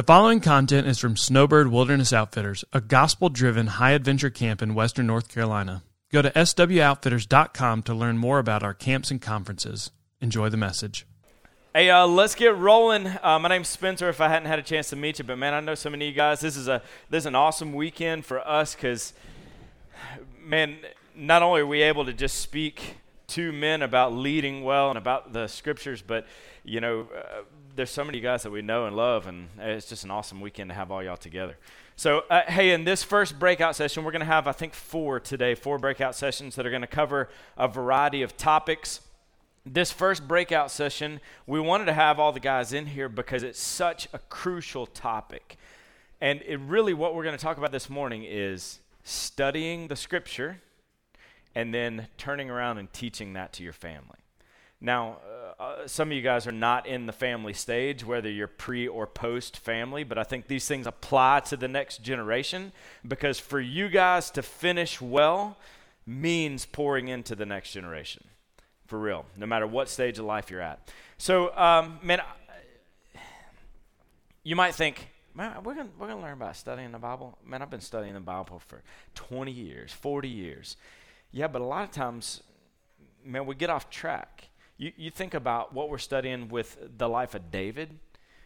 The following content is from Snowbird Wilderness Outfitters, a gospel driven high adventure camp in western North Carolina. Go to swoutfitters.com to learn more about our camps and conferences. Enjoy the message. Hey, uh, let's get rolling. Uh, my name's Spencer. If I hadn't had a chance to meet you, but man, I know so many of you guys. This is a this is an awesome weekend for us because, man, not only are we able to just speak to men about leading well and about the scriptures, but you know, uh, there's so many guys that we know and love, and it's just an awesome weekend to have all y'all together. So, uh, hey, in this first breakout session, we're going to have, I think, four today, four breakout sessions that are going to cover a variety of topics. This first breakout session, we wanted to have all the guys in here because it's such a crucial topic. And it really, what we're going to talk about this morning is studying the scripture and then turning around and teaching that to your family. Now, uh, some of you guys are not in the family stage, whether you're pre or post family, but I think these things apply to the next generation because for you guys to finish well means pouring into the next generation. For real, no matter what stage of life you're at. So, um, man, you might think, man, we're going we're gonna learn about studying the Bible. Man, I've been studying the Bible for 20 years, 40 years. Yeah, but a lot of times, man, we get off track. You, you think about what we're studying with the life of David.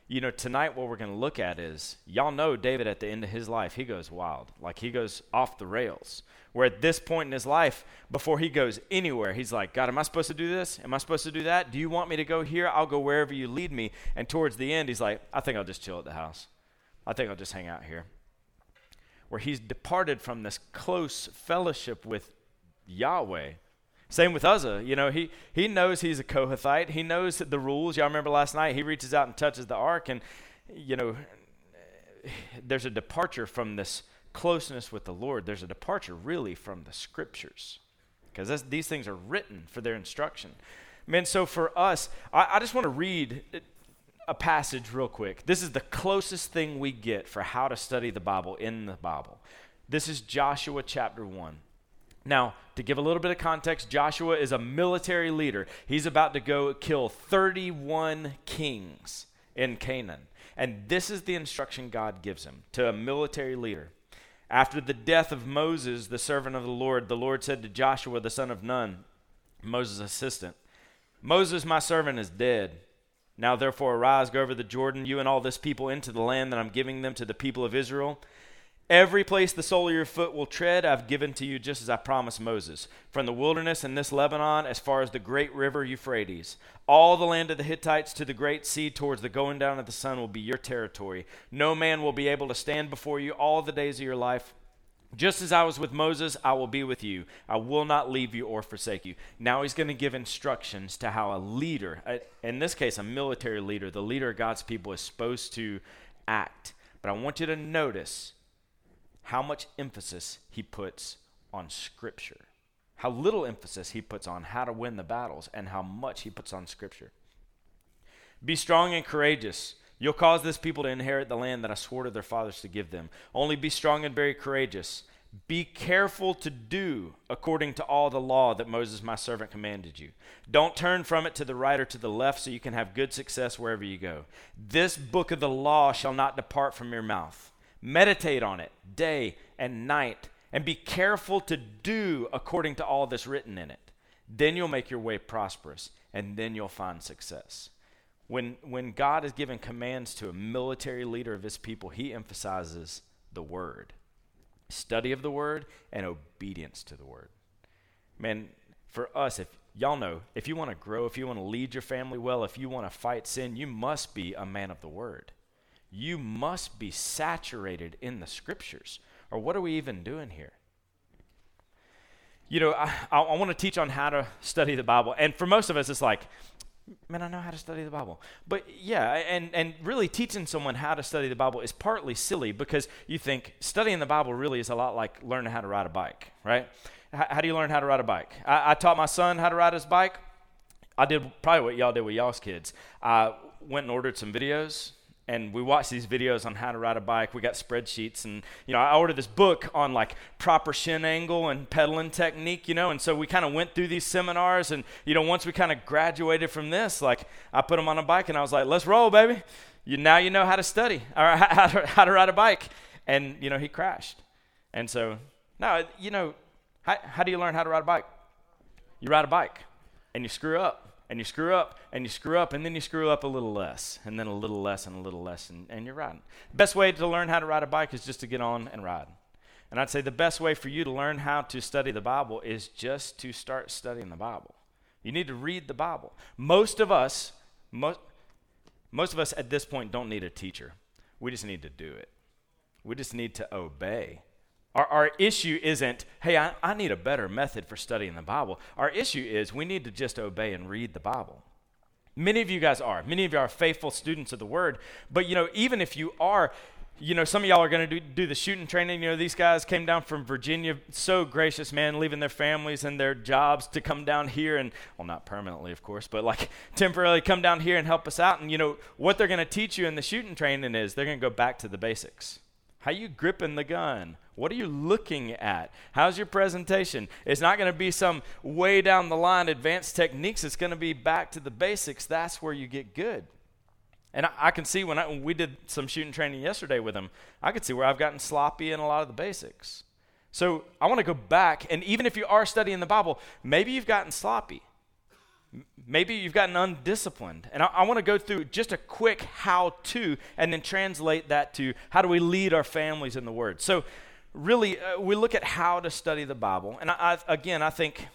You know, tonight what we're going to look at is y'all know David at the end of his life, he goes wild. Like he goes off the rails. Where at this point in his life, before he goes anywhere, he's like, God, am I supposed to do this? Am I supposed to do that? Do you want me to go here? I'll go wherever you lead me. And towards the end, he's like, I think I'll just chill at the house. I think I'll just hang out here. Where he's departed from this close fellowship with Yahweh. Same with Uzzah. You know, he, he knows he's a Kohathite. He knows the rules. Y'all remember last night, he reaches out and touches the ark, and, you know, there's a departure from this closeness with the Lord. There's a departure, really, from the scriptures. Because these things are written for their instruction. Man, so for us, I, I just want to read a passage real quick. This is the closest thing we get for how to study the Bible in the Bible. This is Joshua chapter 1. Now, to give a little bit of context, Joshua is a military leader. He's about to go kill 31 kings in Canaan. And this is the instruction God gives him to a military leader. After the death of Moses, the servant of the Lord, the Lord said to Joshua, the son of Nun, Moses' assistant, Moses, my servant, is dead. Now, therefore, arise, go over the Jordan, you and all this people, into the land that I'm giving them to the people of Israel. Every place the sole of your foot will tread, I've given to you just as I promised Moses. From the wilderness and this Lebanon, as far as the great river Euphrates, all the land of the Hittites to the great sea towards the going down of the sun will be your territory. No man will be able to stand before you all the days of your life. Just as I was with Moses, I will be with you. I will not leave you or forsake you. Now he's going to give instructions to how a leader, in this case, a military leader, the leader of God's people, is supposed to act. But I want you to notice how much emphasis he puts on Scripture, how little emphasis he puts on how to win the battles, and how much he puts on Scripture. Be strong and courageous. You'll cause this people to inherit the land that I swore to their fathers to give them. Only be strong and very courageous. Be careful to do according to all the law that Moses, my servant, commanded you. Don't turn from it to the right or to the left so you can have good success wherever you go. This book of the law shall not depart from your mouth Meditate on it day and night, and be careful to do according to all that's written in it. Then you'll make your way prosperous, and then you'll find success. When, when God is giving commands to a military leader of his people, he emphasizes the word study of the word and obedience to the word. Man, for us, if y'all know, if you want to grow, if you want to lead your family well, if you want to fight sin, you must be a man of the word you must be saturated in the scriptures. Or what are we even doing here? You know, I, I want to teach on how to study the Bible. And for most of us, it's like, man, I know how to study the Bible. But yeah, and, and really teaching someone how to study the Bible is partly silly because you think studying the Bible really is a lot like learning how to ride a bike, right? H- how do you learn how to ride a bike? I, I taught my son how to ride his bike. I did probably what y'all did with y'all's kids. I went and ordered some videos and we watch these videos on how to ride a bike. We got spreadsheets, and you know, I ordered this book on like proper shin angle and pedaling technique, you know, and so we kind of went through these seminars, and you know, once we kind of graduated from this, like I put them on a bike, and I was like, "Let's roll, baby." you now you know how to study or how to, how to ride a bike. And, you know, he crashed. And so, no, you know, how, how do you learn how to ride a bike? You ride a bike and you screw up and you screw up and you screw up and then you screw up a little less and then a little less and a little less and, and you're riding. The best way to learn how to ride a bike is just to get on and ride. And I'd say the best way for you to learn how to study the Bible is just to start studying the Bible. You need to read the Bible. Most of us, most, most of us at this point don't need a teacher. We just need to do it. We just need to obey. Our, our issue isn't, hey, I, I need a better method for studying the Bible. Our issue is we need to just obey and read the Bible. Many of you guys are. Many of you are faithful students of the Word. But, you know, even if you are, you know, some of y'all are going to do, do the shooting training. You know, these guys came down from Virginia, so gracious, man, leaving their families and their jobs to come down here and, well, not permanently, of course, but like temporarily come down here and help us out. And, you know, what they're going to teach you in the shooting training is they're going to go back to the basics. How you gripping the gun? What are you looking at? How's your presentation? It's not going to be some way down the line advanced techniques. It's going to be back to the basics. That's where you get good. And I, I can see when, I, when we did some shooting training yesterday with them, I could see where I've gotten sloppy in a lot of the basics. So I want to go back, and even if you are studying the Bible, maybe you've gotten sloppy. Maybe you've gotten undisciplined. And I, I want to go through just a quick how to and then translate that to how do we lead our families in the Word. So, really, uh, we look at how to study the Bible. And I, I, again, I think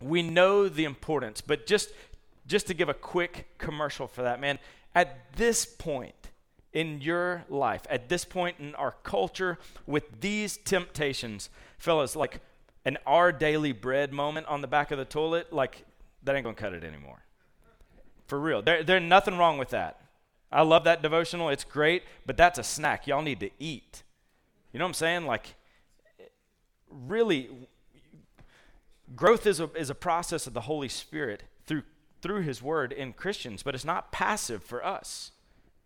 we know the importance, but just, just to give a quick commercial for that, man, at this point in your life, at this point in our culture, with these temptations, fellas, like an our daily bread moment on the back of the toilet, like that ain't gonna cut it anymore. For real. There, there's nothing wrong with that. I love that devotional. It's great, but that's a snack. Y'all need to eat. You know what I'm saying? Like, really, growth is a, is a process of the Holy Spirit through, through His Word in Christians, but it's not passive for us.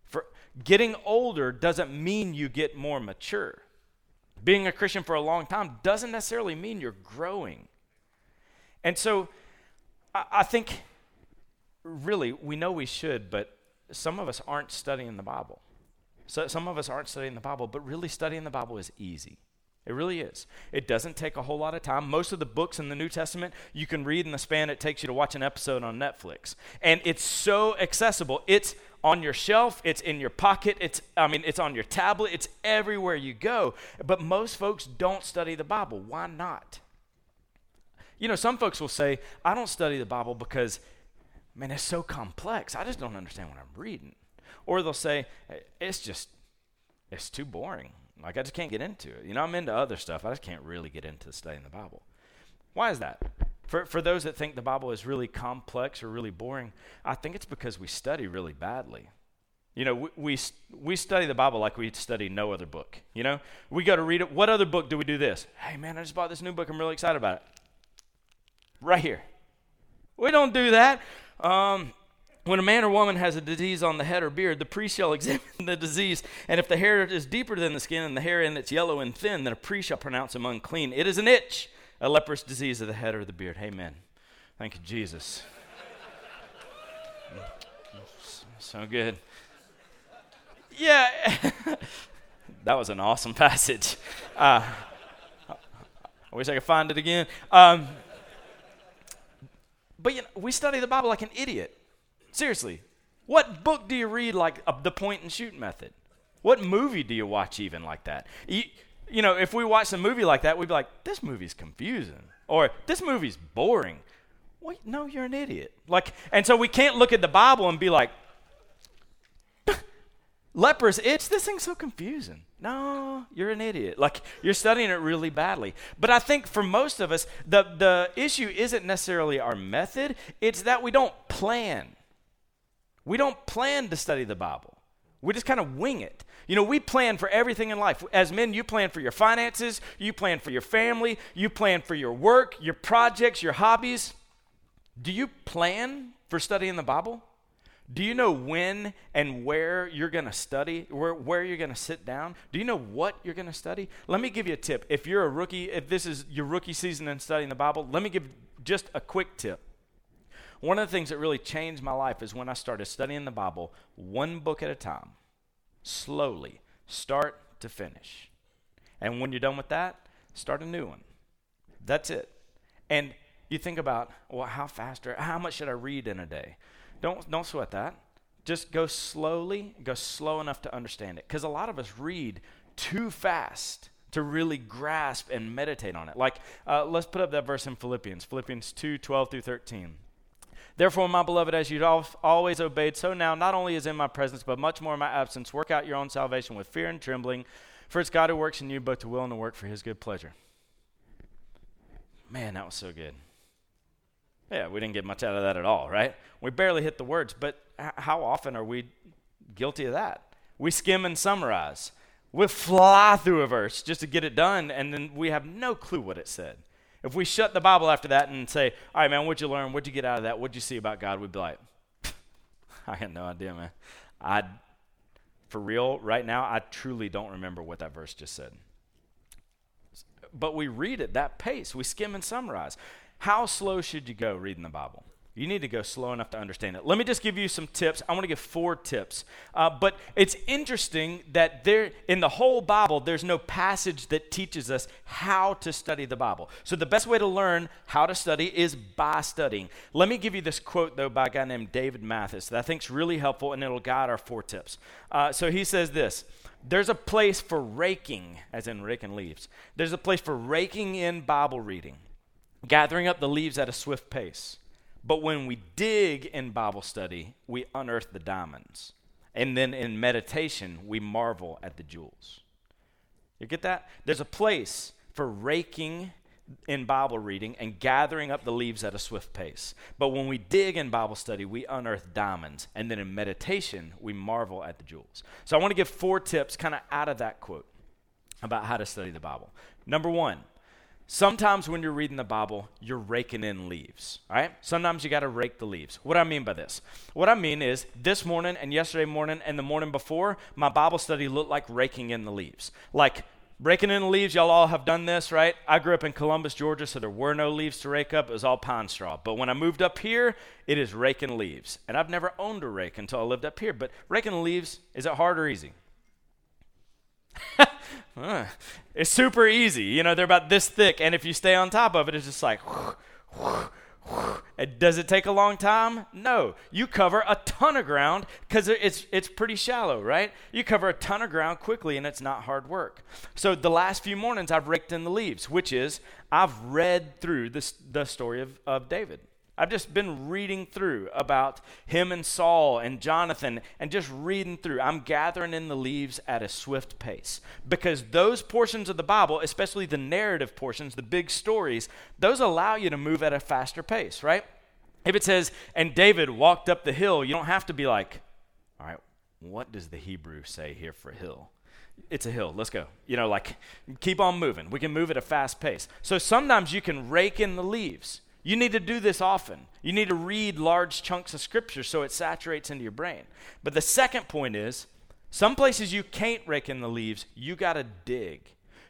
For getting older doesn't mean you get more mature. Being a Christian for a long time doesn't necessarily mean you're growing. And so, I, think, really, we know we should, but some of us aren't studying the Bible. So some of us aren't studying the Bible, but really studying the Bible is easy. It really is. It doesn't take a whole lot of time. Most of the books in the New Testament you can read in the span it takes you to watch an episode on Netflix. And it's so accessible. It's on your shelf, it's in your pocket, it's I mean it's on your tablet, it's everywhere you go. But most folks don't study the Bible. Why not? You know, some folks will say, "I don't study the Bible because man, it's so complex. I just don't understand what I'm reading." Or they'll say, eh, it's just, it's too boring. Like, I just can't get into it. You know, I'm into other stuff. I just can't really get into studying the Bible. Why is that? For, for those that think the Bible is really complex or really boring, I think it's because we study really badly. You know, we, we, we study the Bible like we study no other book. You know, we go to read it. What other book do we do this? Hey, man, I just bought this new book. I'm really excited about it. Right here. We don't do that. Um, when a man or woman has a disease on the head or beard, the priest shall examine the disease, and if the hair is deeper than the skin and the hair in it's yellow and thin, then a priest shall pronounce him unclean. It is an itch, a leprous disease of the head or the beard. Amen. Thank you, Jesus. so good. Yeah, that was an awesome passage. Uh, I wish I could find it again. Um, but you know, we study the Bible like an idiot. Seriously, what book do you read like uh, the point and shoot method? What movie do you watch even like that? You, you know, if we watch a movie like that, we'd be like, this movie's confusing. Or this movie's boring. Wait, no, you're an idiot. Like, and so we can't look at the Bible and be like, leprous itch, this thing's so confusing. No, you're an idiot. Like you're studying it really badly. But I think for most of us, the, the issue isn't necessarily our method, it's that we don't plan. We don't plan to study the Bible. We just kind of wing it. You know, we plan for everything in life. As men, you plan for your finances, you plan for your family, you plan for your work, your projects, your hobbies. Do you plan for studying the Bible? Do you know when and where you're going to study, where, where you're going to sit down? Do you know what you're going to study? Let me give you a tip. If you're a rookie, if this is your rookie season in studying the Bible, let me give just a quick tip. One of the things that really changed my life is when I started studying the Bible one book at a time, slowly, start to finish. And when you're done with that, start a new one. That's it. And you think about, well, how fast or how much should I read in a day? Don't don't sweat that. Just go slowly, go slow enough to understand it. Because a lot of us read too fast to really grasp and meditate on it. Like, uh, let's put up that verse in Philippians, Philippians 2 12 through 13. Therefore, my beloved, as you've always obeyed, so now, not only is in my presence, but much more in my absence, work out your own salvation with fear and trembling, for it's God who works in you both to will and to work for his good pleasure. Man, that was so good. Yeah, we didn't get much out of that at all, right? We barely hit the words, but how often are we guilty of that? We skim and summarize. We fly through a verse just to get it done, and then we have no clue what it said. If we shut the Bible after that and say, all right, man, what'd you learn? What'd you get out of that? What'd you see about God? We'd be like, I had no idea, man. I, for real, right now, I truly don't remember what that verse just said. But we read at that pace. We skim and summarize. How slow should you go reading the Bible? You need to go slow enough to understand it. Let me just give you some tips. I want to give four tips. Uh, but it's interesting that there, in the whole Bible, there's no passage that teaches us how to study the Bible. So the best way to learn how to study is by studying. Let me give you this quote, though, by a guy named David Mathis that I think is really helpful and it'll guide our four tips. Uh, so he says this There's a place for raking, as in raking leaves, there's a place for raking in Bible reading, gathering up the leaves at a swift pace but when we dig in Bible study, we unearth the diamonds. And then in meditation, we marvel at the jewels. You get that? There's a place for raking in Bible reading and gathering up the leaves at a swift pace. But when we dig in Bible study, we unearth diamonds. And then in meditation, we marvel at the jewels. So I want to give four tips kind of out of that quote about how to study the Bible. Number one, Sometimes when you're reading the Bible, you're raking in leaves, all right? Sometimes you got to rake the leaves. What I mean by this? What I mean is this morning and yesterday morning and the morning before, my Bible study looked like raking in the leaves. Like raking in the leaves, y'all all have done this, right? I grew up in Columbus, Georgia, so there were no leaves to rake up. It was all pine straw. But when I moved up here, it is raking leaves. And I've never owned a rake until I lived up here. But raking leaves, is it hard or easy? it's super easy. You know, they're about this thick, and if you stay on top of it, it's just like. Does it take a long time? No. You cover a ton of ground because it's it's pretty shallow, right? You cover a ton of ground quickly, and it's not hard work. So the last few mornings, I've raked in the leaves, which is I've read through this the story of, of David. I've just been reading through about him and Saul and Jonathan and just reading through. I'm gathering in the leaves at a swift pace because those portions of the Bible, especially the narrative portions, the big stories, those allow you to move at a faster pace, right? If it says, and David walked up the hill, you don't have to be like, all right, what does the Hebrew say here for hill? It's a hill. Let's go. You know, like, keep on moving. We can move at a fast pace. So sometimes you can rake in the leaves. You need to do this often. You need to read large chunks of scripture so it saturates into your brain. But the second point is some places you can't rake in the leaves, you got to dig.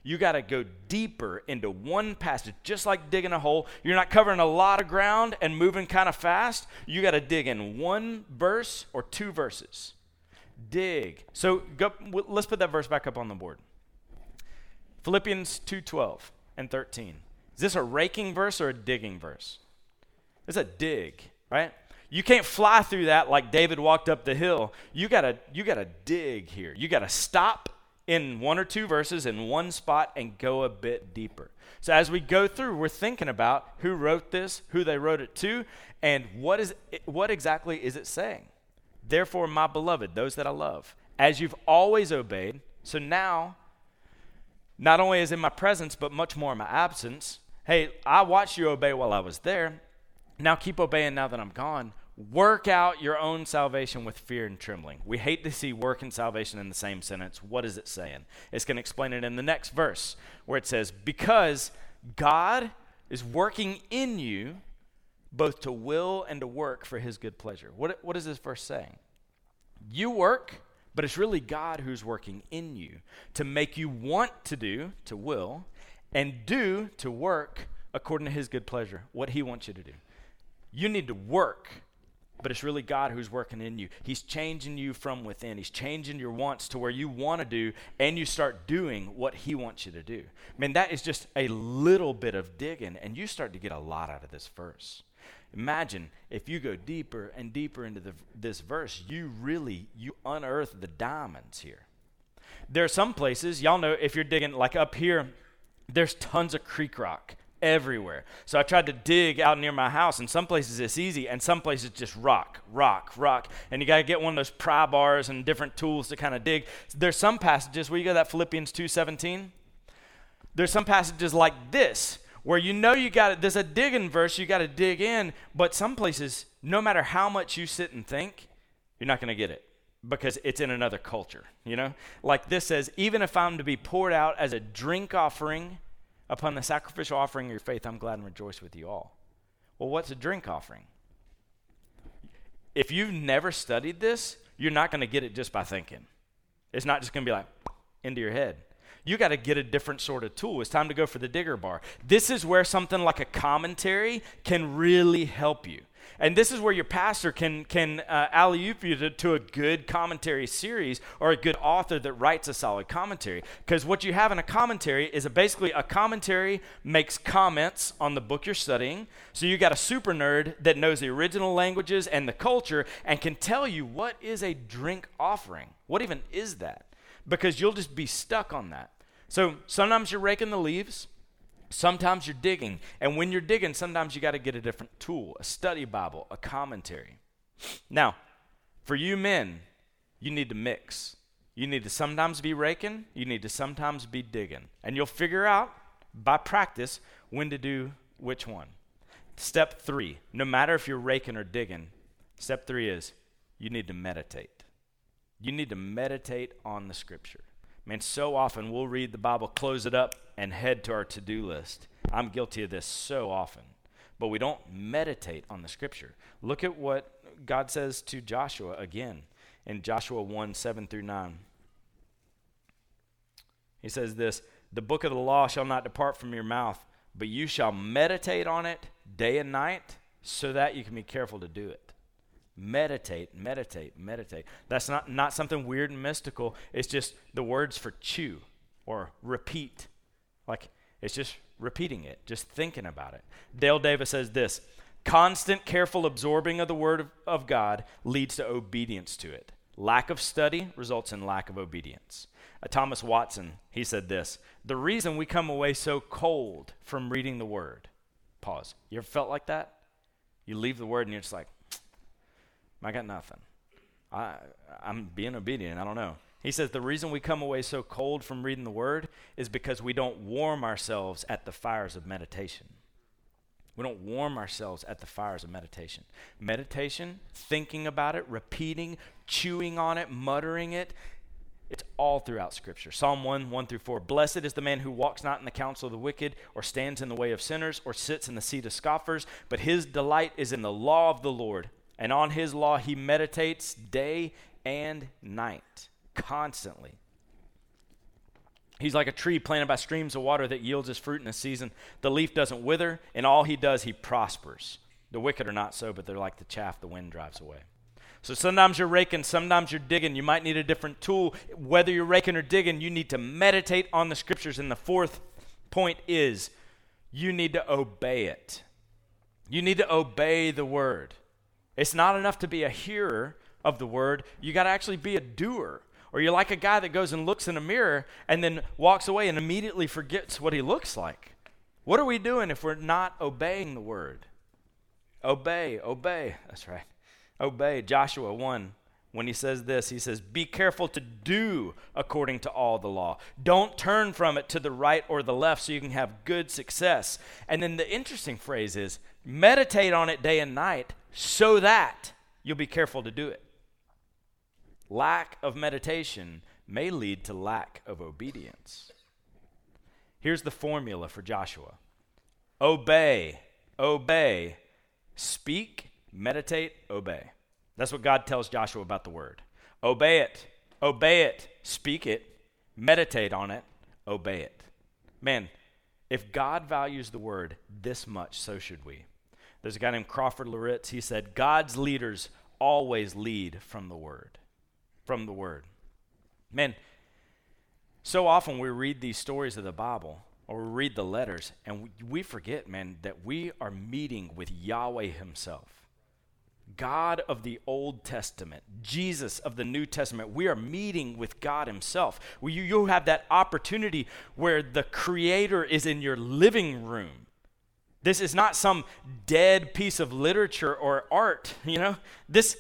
You got to go deeper into one passage, just like digging a hole. You're not covering a lot of ground and moving kind of fast. You got to dig in one verse or two verses. Dig. So go, let's put that verse back up on the board. Philippians 2:12 and 13. Is this a raking verse or a digging verse? It's a dig, right? You can't fly through that like David walked up the hill. You gotta, you gotta dig here. You gotta stop in one or two verses in one spot and go a bit deeper. So as we go through, we're thinking about who wrote this, who they wrote it to, and what is it, what exactly is it saying? Therefore, my beloved, those that I love, as you've always obeyed, so now not only is in my presence, but much more in my absence, Hey, I watched you obey while I was there. Now keep obeying now that I'm gone. Work out your own salvation with fear and trembling. We hate to see work and salvation in the same sentence. What is it saying? It's going to explain it in the next verse where it says, Because God is working in you both to will and to work for his good pleasure. What, what is this verse saying? You work, but it's really God who's working in you to make you want to do, to will, and do to work according to his good pleasure, what he wants you to do. You need to work, but it's really God who's working in you. He's changing you from within. He's changing your wants to where you want to do, and you start doing what He wants you to do. I mean, that is just a little bit of digging, and you start to get a lot out of this verse. Imagine if you go deeper and deeper into the, this verse, you really you unearth the diamonds here. There are some places, y'all know if you're digging like up here, there's tons of creek rock everywhere. So I tried to dig out near my house, and some places it's easy, and some places just rock, rock, rock. And you got to get one of those pry bars and different tools to kind of dig. There's some passages where you got that Philippians 2:17. There's some passages like this where you know you got it. There's a digging verse you got to dig in, but some places, no matter how much you sit and think, you're not going to get it because it's in another culture. You know, like this says, even if I'm to be poured out as a drink offering upon the sacrificial offering of your faith, I'm glad and rejoice with you all. Well, what's a drink offering? If you've never studied this, you're not going to get it just by thinking. It's not just going to be like into your head. You got to get a different sort of tool. It's time to go for the digger bar. This is where something like a commentary can really help you. And this is where your pastor can, can uh, alley oop you to, to a good commentary series or a good author that writes a solid commentary. Because what you have in a commentary is a, basically a commentary makes comments on the book you're studying. So you got a super nerd that knows the original languages and the culture and can tell you what is a drink offering. What even is that? Because you'll just be stuck on that. So sometimes you're raking the leaves. Sometimes you're digging. And when you're digging, sometimes you got to get a different tool a study Bible, a commentary. Now, for you men, you need to mix. You need to sometimes be raking, you need to sometimes be digging. And you'll figure out by practice when to do which one. Step three no matter if you're raking or digging, step three is you need to meditate. You need to meditate on the scripture. Man, so often we'll read the Bible, close it up, and head to our to do list. I'm guilty of this so often. But we don't meditate on the scripture. Look at what God says to Joshua again in Joshua 1 7 through 9. He says this The book of the law shall not depart from your mouth, but you shall meditate on it day and night, so that you can be careful to do it. Meditate, meditate, meditate. That's not, not something weird and mystical. It's just the words for chew or repeat. Like, it's just repeating it, just thinking about it. Dale Davis says this constant, careful absorbing of the Word of, of God leads to obedience to it. Lack of study results in lack of obedience. Uh, Thomas Watson, he said this The reason we come away so cold from reading the Word. Pause. You ever felt like that? You leave the Word and you're just like, I got nothing. I, I'm being obedient. I don't know. He says the reason we come away so cold from reading the Word is because we don't warm ourselves at the fires of meditation. We don't warm ourselves at the fires of meditation. Meditation, thinking about it, repeating, chewing on it, muttering it, it's all throughout Scripture. Psalm 1, 1 through 4. Blessed is the man who walks not in the counsel of the wicked, or stands in the way of sinners, or sits in the seat of scoffers, but his delight is in the law of the Lord and on his law he meditates day and night, constantly. He's like a tree planted by streams of water that yields his fruit in the season. The leaf doesn't wither, and all he does, he prospers. The wicked are not so, but they're like the chaff the wind drives away. So sometimes you're raking, sometimes you're digging. You might need a different tool. Whether you're raking or digging, you need to meditate on the scriptures. And the fourth point is you need to obey it. You need to obey the word. It's not enough to be a hearer of the word, you got to actually be a doer. Or you're like a guy that goes and looks in a mirror and then walks away and immediately forgets what he looks like. What are we doing if we're not obeying the word? Obey, obey. That's right. Obey. Joshua 1, when he says this, he says, Be careful to do according to all the law. Don't turn from it to the right or the left so you can have good success. And then the interesting phrase is, Meditate on it day and night so that you'll be careful to do it. Lack of meditation may lead to lack of obedience. Here's the formula for Joshua obey, obey, speak, meditate, obey. That's what God tells Joshua about the word. Obey it, obey it, speak it, meditate on it, obey it. Man, if God values the word this much, so should we. There's a guy named Crawford Loritts. He said, God's leaders always lead from the Word. From the Word. Man, so often we read these stories of the Bible or we read the letters and we, forget, man, that we are meeting with Yahweh Himself. God of the Old Testament, Jesus of the New Testament. We are meeting with God Himself. You have that opportunity where the Creator is in your living room. This is not some dead piece of literature or art, you know? This,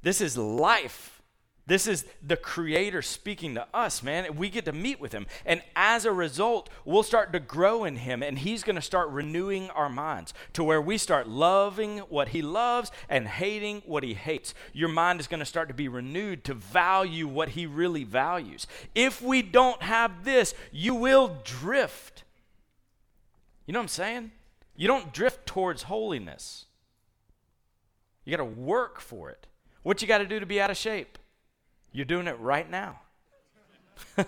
this is life. This is the Creator speaking to us, man. We get to meet with Him. And as a result, we'll start to grow in Him, and He's going to start renewing our minds to where we start loving what He loves and hating what He hates. Your mind is going to start to be renewed to value what He really values. If we don't have this, you will drift. You know what I'm saying? You don't drift towards holiness, you got to work for it. What you got to do to be out of shape? You're doing it right now.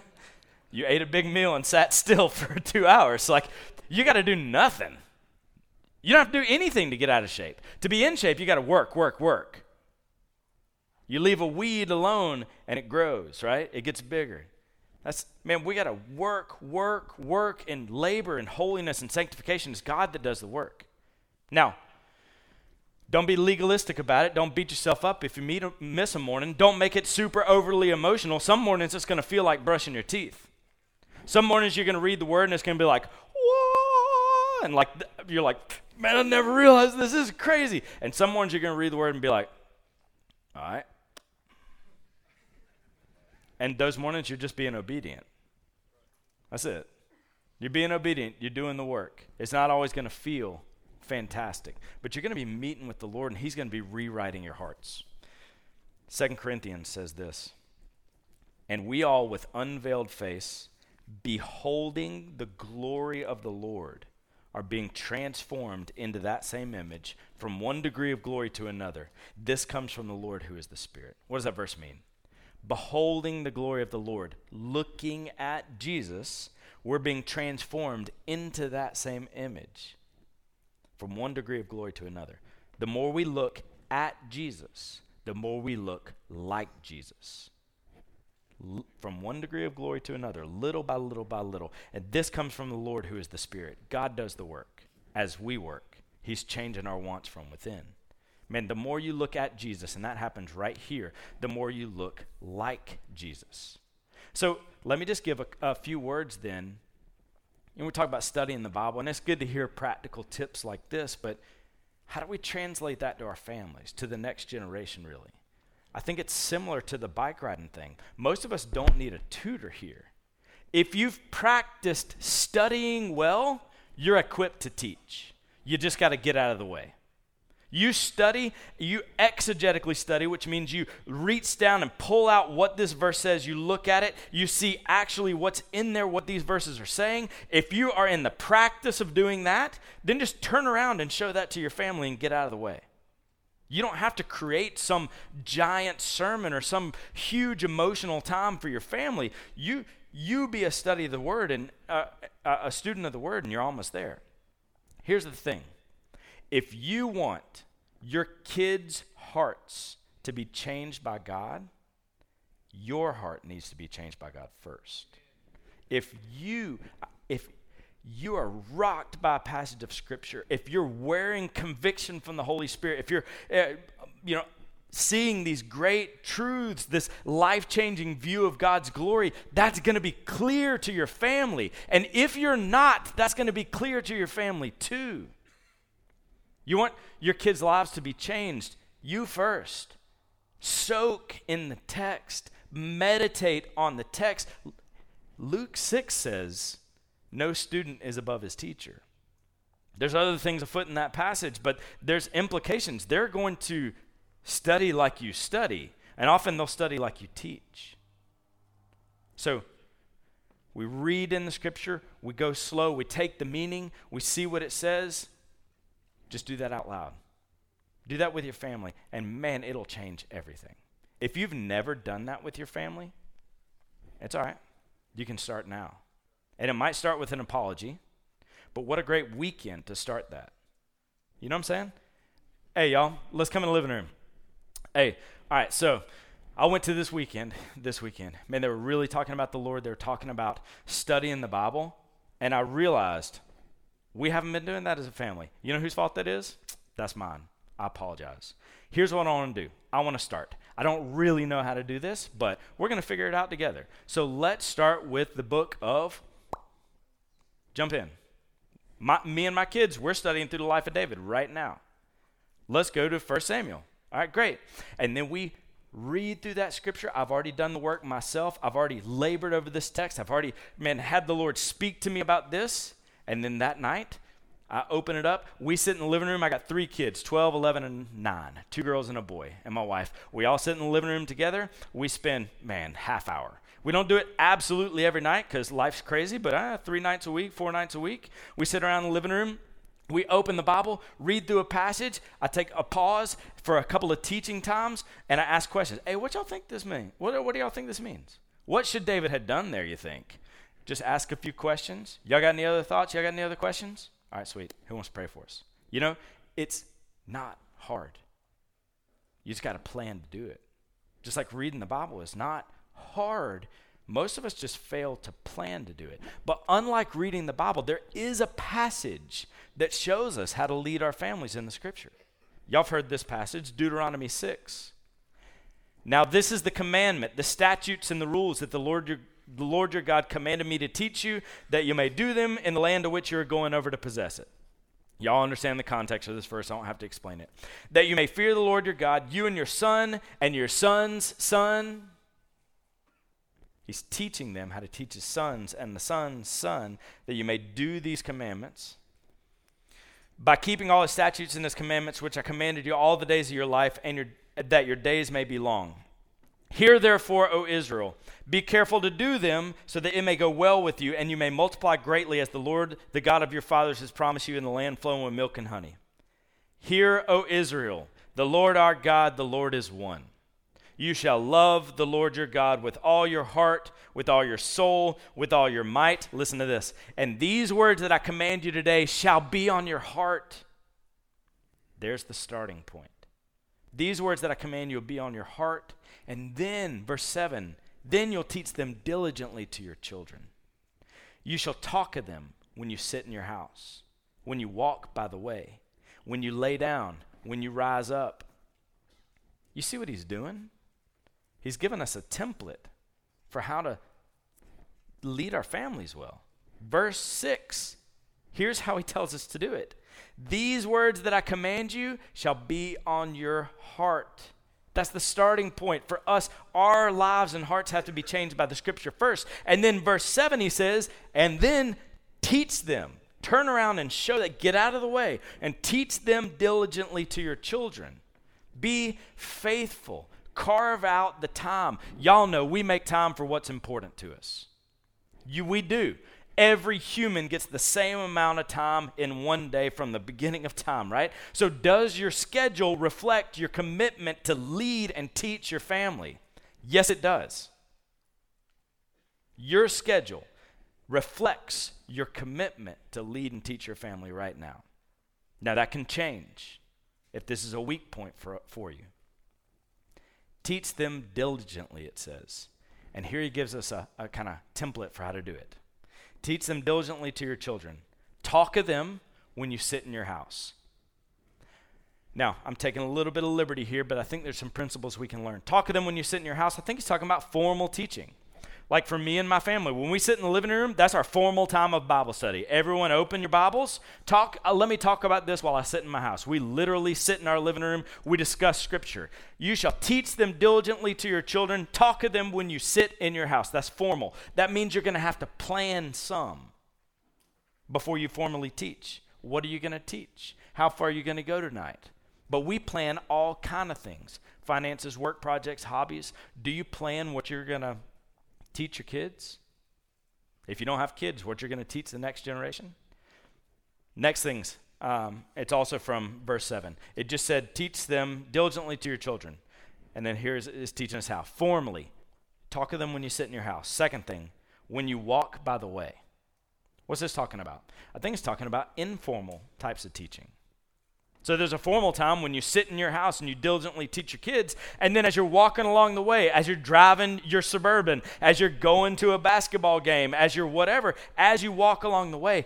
you ate a big meal and sat still for two hours. Like, you got to do nothing. You don't have to do anything to get out of shape. To be in shape, you got to work, work, work. You leave a weed alone and it grows, right? It gets bigger. That's man, we got to work, work, work in labor and holiness and sanctification. It's God that does the work. Now, don't be legalistic about it. Don't beat yourself up if you meet, miss a morning. Don't make it super overly emotional. Some mornings it's going to feel like brushing your teeth. Some mornings you're going to read the word and it's going to be like, whoa, and like you're like, man, I never realized this is crazy. And some mornings you're going to read the word and be like, all right. And those mornings you're just being obedient. That's it. You're being obedient. You're doing the work. It's not always going to feel fantastic. But you're going to be meeting with the Lord, and He's going to be rewriting your hearts. Second Corinthians says this And we all, with unveiled face, beholding the glory of the Lord, are being transformed into that same image from one degree of glory to another. This comes from the Lord who is the Spirit. What does that verse mean? Beholding the glory of the Lord, looking at Jesus, we're being transformed into that same image from one degree of glory to another. The more we look at Jesus, the more we look like Jesus. L- from one degree of glory to another, little by little by little. And this comes from the Lord who is the Spirit. God does the work as we work. He's changing our wants from within. Man, the more you look at Jesus, and that happens right here, the more you look like Jesus. So let me just give a, a few words then and we talk about studying the Bible, and it's good to hear practical tips like this, but how do we translate that to our families, to the next generation, really? I think it's similar to the bike riding thing. Most of us don't need a tutor here. If you've practiced studying well, you're equipped to teach. You just got to get out of the way. You study, you exegetically study, which means you reach down and pull out what this verse says. You look at it, you see actually what's in there, what these verses are saying. If you are in the practice of doing that, then just turn around and show that to your family and get out of the way. You don't have to create some giant sermon or some huge emotional time for your family. You you be a study of the word and uh, a student of the word, and you're almost there. Here's the thing if you want your kids' hearts to be changed by God, your heart needs to be changed by God first. If you if you are rocked by a passage of scripture, if you're wearing conviction from the Holy Spirit, if you're uh, you know seeing these great truths, this life changing view of God's glory, that's going to be clear to your family. And if you're not, that's going to be clear to your family too. You want your kids' lives to be changed? You first. Soak in the text, meditate on the text. Luke 6 says, No student is above his teacher. There's other things afoot in that passage, but there's implications. They're going to study like you study, and often they'll study like you teach. So, we read in the scripture, we go slow, we take the meaning, we see what it says, just do that out loud. Do that with your family, and man, it'll change everything. If you've never done that with your family, it's all right. You can start now. And it might start with an apology, but what a great weekend to start that. You know what I'm saying? Hey, y'all, let's come in the living room. Hey, all right, so I went to this weekend, this weekend. Man, they were really talking about the Lord. They were talking about studying the Bible. And I realized we haven't been doing that as a family. You know whose fault that is? That's mine. I apologize. Here's what I want to do I want to start. I don't really know how to do this, but we're going to figure it out together. So let's start with the book of. Jump in. My, me and my kids, we're studying through the life of David right now. Let's go to 1 Samuel. All right, great. And then we read through that scripture. I've already done the work myself. I've already labored over this text. I've already, man, had the Lord speak to me about this. And then that night, I open it up. We sit in the living room. I got three kids 12, 11, and 9. Two girls and a boy, and my wife. We all sit in the living room together. We spend, man, half hour. We don't do it absolutely every night because life's crazy, but uh, three nights a week, four nights a week. We sit around the living room. We open the Bible, read through a passage. I take a pause for a couple of teaching times, and I ask questions. Hey, what y'all think this means? What, what do y'all think this means? What should David have done there, you think? Just ask a few questions. Y'all got any other thoughts? Y'all got any other questions? All right, sweet. Who wants to pray for us? You know, it's not hard. You just got to plan to do it. Just like reading the Bible is not hard. Most of us just fail to plan to do it. But unlike reading the Bible, there is a passage that shows us how to lead our families in the scripture. Y'all have heard this passage, Deuteronomy 6. Now, this is the commandment, the statutes and the rules that the Lord your the Lord your God commanded me to teach you, that you may do them in the land to which you are going over to possess it. Y'all understand the context of this verse. I don't have to explain it. That you may fear the Lord your God, you and your son and your son's son. He's teaching them how to teach his sons and the son's son that you may do these commandments. By keeping all his statutes and his commandments, which I commanded you all the days of your life, and your, that your days may be long. Hear therefore, O Israel, be careful to do them, so that it may go well with you, and you may multiply greatly, as the Lord, the God of your fathers, has promised you in the land flowing with milk and honey. Hear, O Israel, the Lord our God, the Lord is one. You shall love the Lord your God with all your heart, with all your soul, with all your might. Listen to this. And these words that I command you today shall be on your heart. There's the starting point. These words that I command you will be on your heart and then, verse 7 then you'll teach them diligently to your children. You shall talk of them when you sit in your house, when you walk by the way, when you lay down, when you rise up. You see what he's doing? He's given us a template for how to lead our families well. Verse 6, here's how he tells us to do it. These words that I command you shall be on your heart. That's the starting point for us. Our lives and hearts have to be changed by the scripture first. And then verse 7, he says, and then teach them. Turn around and show that. Get out of the way and teach them diligently to your children. Be faithful. Carve out the time. Y'all know we make time for what's important to us. You, we do. Every human gets the same amount of time in one day from the beginning of time, right? So, does your schedule reflect your commitment to lead and teach your family? Yes, it does. Your schedule reflects your commitment to lead and teach your family right now. Now, that can change if this is a weak point for, for you. Teach them diligently, it says. And here he gives us a, a kind of template for how to do it. Teach them diligently to your children. Talk of them when you sit in your house. Now, I'm taking a little bit of liberty here, but I think there's some principles we can learn. Talk of them when you sit in your house. I think he's talking about formal teaching. Like for me and my family, when we sit in the living room, that's our formal time of Bible study. Everyone open your Bibles. Talk uh, let me talk about this while I sit in my house. We literally sit in our living room, we discuss scripture. You shall teach them diligently to your children. Talk of them when you sit in your house. That's formal. That means you're going to have to plan some before you formally teach. What are you going to teach? How far are you going to go tonight? But we plan all kind of things. Finances, work projects, hobbies. Do you plan what you're going to teach your kids? If you don't have kids, what you're going to teach the next generation? Next things, um, it's also from verse 7. It just said, Teach them diligently to your children. And then here's is teaching us how. Formally, talk to them when you sit in your house. Second thing, when you walk by the way. What's this talking about? I think it's talking about informal types of teaching. So there's a formal time when you sit in your house and you diligently teach your kids. And then as you're walking along the way, as you're driving your suburban, as you're going to a basketball game, as you're whatever, as you walk along the way,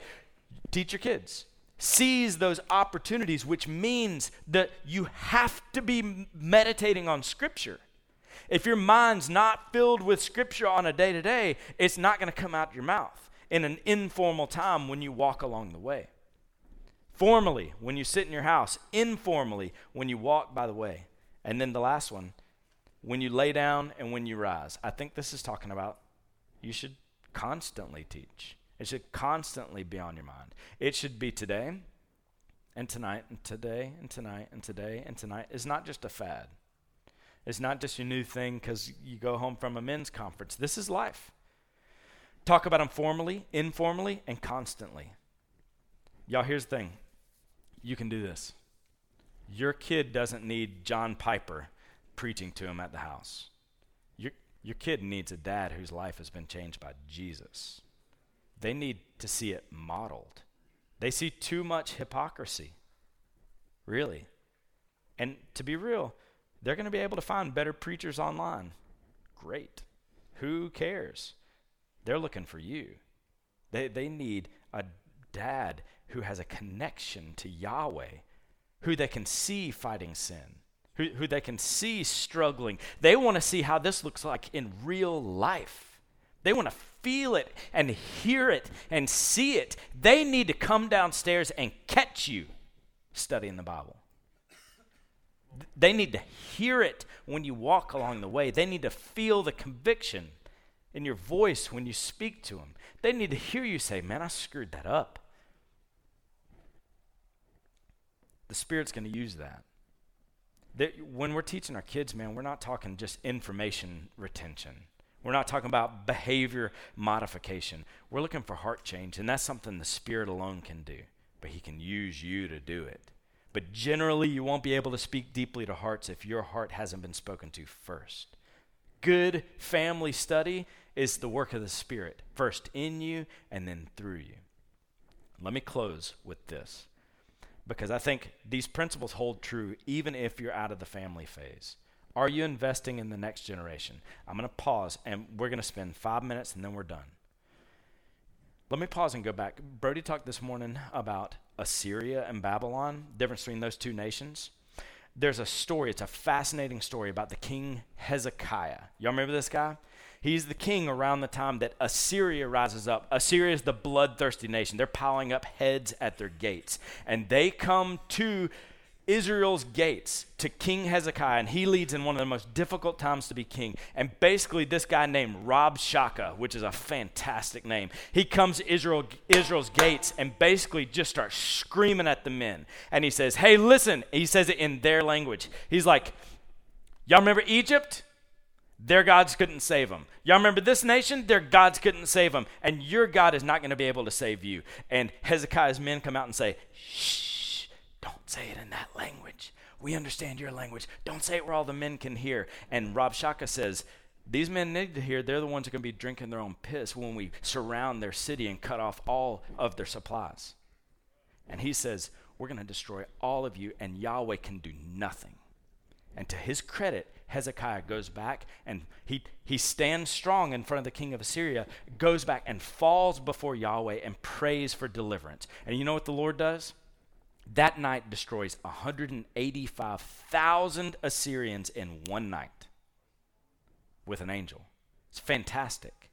teach your kids. Seize those opportunities, which means that you have to be meditating on Scripture. If your mind's not filled with Scripture on a day to day, it's not going to come out your mouth in an informal time when you walk along the way formally when you sit in your house, informally when you walk by the way. And then the last one, when you lay down and when you rise. I think this is talking about you should constantly teach. It should constantly be on your mind. It should be today and tonight and today and tonight and today and tonight. It's not just a fad. It's not just your new thing because you go home from a men's conference. This is life. Talk about them formally, informally, and constantly. Y'all, here's the thing you can do this. Your kid doesn't need John Piper preaching to him at the house. Your, your kid needs a dad whose life has been changed by Jesus. They need to see it modeled. They see too much hypocrisy, really. And to be real, they're going to be able to find better preachers online. Great. Who cares? They're looking for you. They, they need a dad who has a connection to Yahweh, who they can see fighting sin, who, who they can see struggling. They want to see how this looks like in real life. They want to feel it and hear it and see it. They need to come downstairs and catch you studying the Bible. They need to hear it when you walk along the way. They need to feel the conviction in your voice when you speak to them. They need to hear you say, Man, I screwed that up. The Spirit's going to use that. When we're teaching our kids, man, we're not talking just information retention. We're not talking about behavior modification. We're looking for heart change, and that's something the Spirit alone can do. But He can use you to do it. But generally, you won't be able to speak deeply to hearts if your heart hasn't been spoken to first. Good family study is the work of the Spirit, first in you and then through you. Let me close with this because I think these principles hold true even if you're out of the family phase. Are you investing in the next generation? I'm going to pause and we're going to spend five minutes and then we're done. Let me pause and go back. Brody talked this morning about Assyria and Babylon, difference between those two nations. There's a story, it's a fascinating story about the king Hezekiah. Y'all remember this guy? He's the king around the time that Assyria rises up. Assyria is the bloodthirsty nation. They're piling up heads at their gates. And they come to Israel's gates to King Hezekiah, and he leads in one of the most difficult times to be king. And basically, this guy named Rabshakeh, which is a fantastic name, he comes to Israel, Israel's gates and basically just starts screaming at the men. And he says, Hey, listen. He says it in their language. He's like, Y'all remember Egypt? Their gods couldn't save them. Y'all remember this nation? Their gods couldn't save them. And your God is not going to be able to save you. And Hezekiah's men come out and say, Shh, don't say it in that language. We understand your language. Don't say it where all the men can hear. And Rabshakeh says, These men need to hear. They're the ones who are going to be drinking their own piss when we surround their city and cut off all of their supplies. And he says, We're going to destroy all of you, and Yahweh can do nothing. And to his credit, Hezekiah goes back and he, he stands strong in front of the king of Assyria, goes back and falls before Yahweh and prays for deliverance. And you know what the Lord does? That night destroys 185,000 Assyrians in one night with an angel. It's fantastic.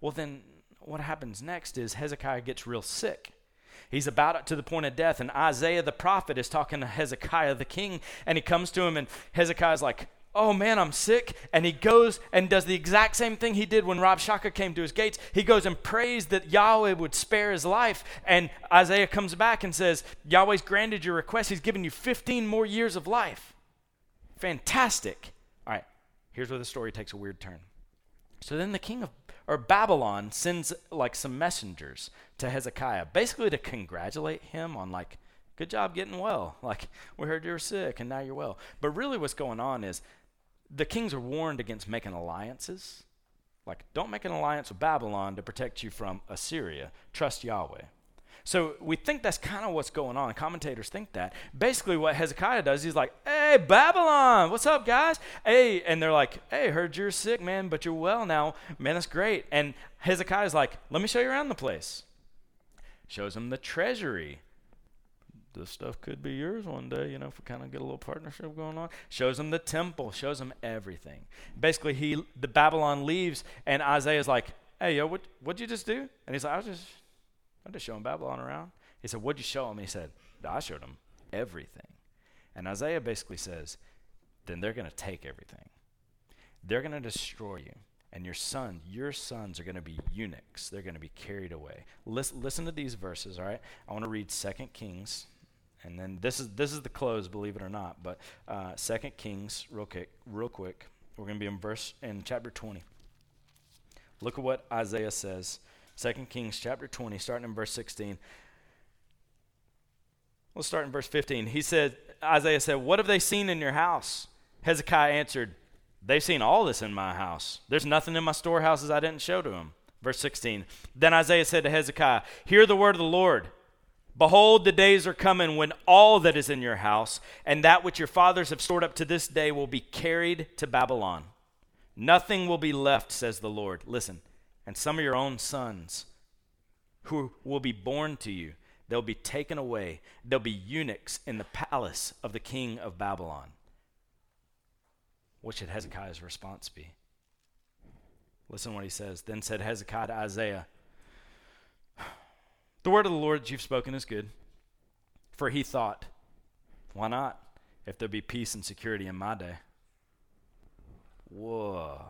Well, then what happens next is Hezekiah gets real sick. He's about to the point of death, and Isaiah the prophet is talking to Hezekiah the king, and he comes to him, and Hezekiah's like, oh man, I'm sick. And he goes and does the exact same thing he did when Rabshakeh came to his gates. He goes and prays that Yahweh would spare his life. And Isaiah comes back and says, Yahweh's granted your request. He's given you 15 more years of life. Fantastic. All right, here's where the story takes a weird turn. So then the king of or Babylon sends like some messengers to Hezekiah, basically to congratulate him on like, good job getting well. Like we heard you were sick and now you're well. But really, what's going on is the kings are warned against making alliances. Like, don't make an alliance with Babylon to protect you from Assyria. Trust Yahweh. So we think that's kind of what's going on. Commentators think that. Basically, what Hezekiah does, he's like, hey, Babylon, what's up, guys? Hey, and they're like, hey, heard you're sick, man, but you're well now. Man, that's great. And Hezekiah's like, let me show you around the place. Shows him the treasury this stuff could be yours one day, you know, if we kind of get a little partnership going on. Shows him the temple, shows him everything. Basically, he the Babylon leaves, and Isaiah's like, "Hey, yo, what what'd you just do?" And he's like, "I was just, I'm just showing Babylon around." He said, "What'd you show him?" He said, "I showed him everything." And Isaiah basically says, "Then they're going to take everything. They're going to destroy you." and your son, your sons are going to be eunuchs. They're going to be carried away. Listen, listen to these verses, all right? I want to read 2 Kings and then this is this is the close, believe it or not. But uh, Second Kings, real quick, real quick. We're going to be in verse in chapter 20. Look at what Isaiah says. Second Kings chapter 20, starting in verse 16. Let's start in verse 15. He said, Isaiah said, What have they seen in your house? Hezekiah answered, They've seen all this in my house. There's nothing in my storehouses I didn't show to them. Verse 16. Then Isaiah said to Hezekiah, Hear the word of the Lord. Behold, the days are coming when all that is in your house and that which your fathers have stored up to this day will be carried to Babylon. Nothing will be left, says the Lord. Listen, and some of your own sons who will be born to you, they'll be taken away. They'll be eunuchs in the palace of the king of Babylon. What should Hezekiah's response be? Listen what he says. Then said Hezekiah to Isaiah, the word of the Lord that you've spoken is good. For he thought, why not? If there be peace and security in my day. Whoa.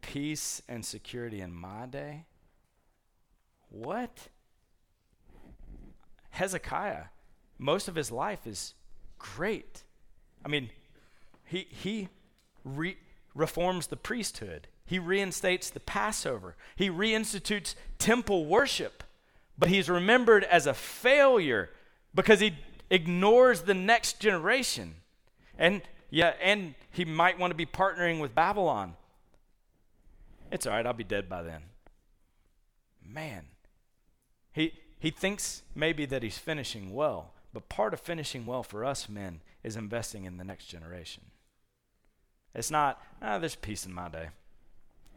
Peace and security in my day? What? Hezekiah, most of his life is great. I mean, he, he re- reforms the priesthood, he reinstates the Passover, he reinstitutes temple worship but he's remembered as a failure because he ignores the next generation. And yeah, and he might want to be partnering with Babylon. It's all right, I'll be dead by then. Man. He he thinks maybe that he's finishing well, but part of finishing well for us men is investing in the next generation. It's not, ah, there's peace in my day.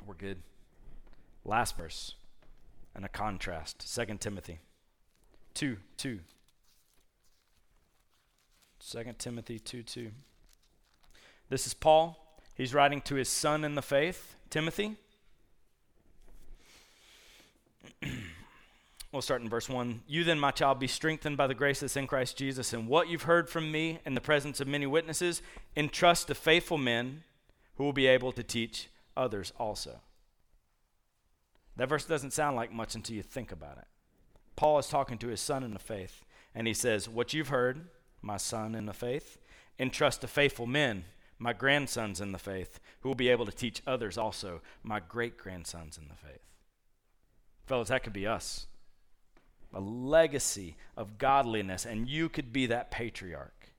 We're good. Last verse and a contrast. 2 Timothy 2 2. 2 Timothy 2 2. This is Paul. He's writing to his son in the faith, Timothy. we'll start in verse 1. You then, my child, be strengthened by the grace that's in Christ Jesus, and what you've heard from me in the presence of many witnesses, entrust to faithful men who will be able to teach others also. That verse doesn't sound like much until you think about it. Paul is talking to his son in the faith, and he says, What you've heard, my son in the faith, entrust to faithful men, my grandsons in the faith, who will be able to teach others also, my great grandsons in the faith. Fellas, that could be us. A legacy of godliness, and you could be that patriarch.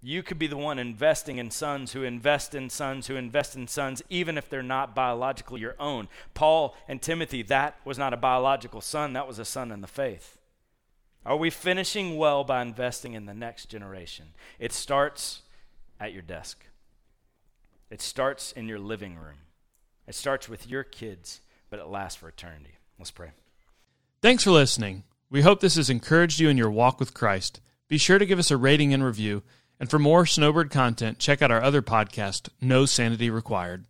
You could be the one investing in sons who invest in sons who invest in sons, even if they're not biologically your own. Paul and Timothy, that was not a biological son, that was a son in the faith. Are we finishing well by investing in the next generation? It starts at your desk, it starts in your living room, it starts with your kids, but it lasts for eternity. Let's pray. Thanks for listening. We hope this has encouraged you in your walk with Christ. Be sure to give us a rating and review. And for more Snowbird content, check out our other podcast, No Sanity Required.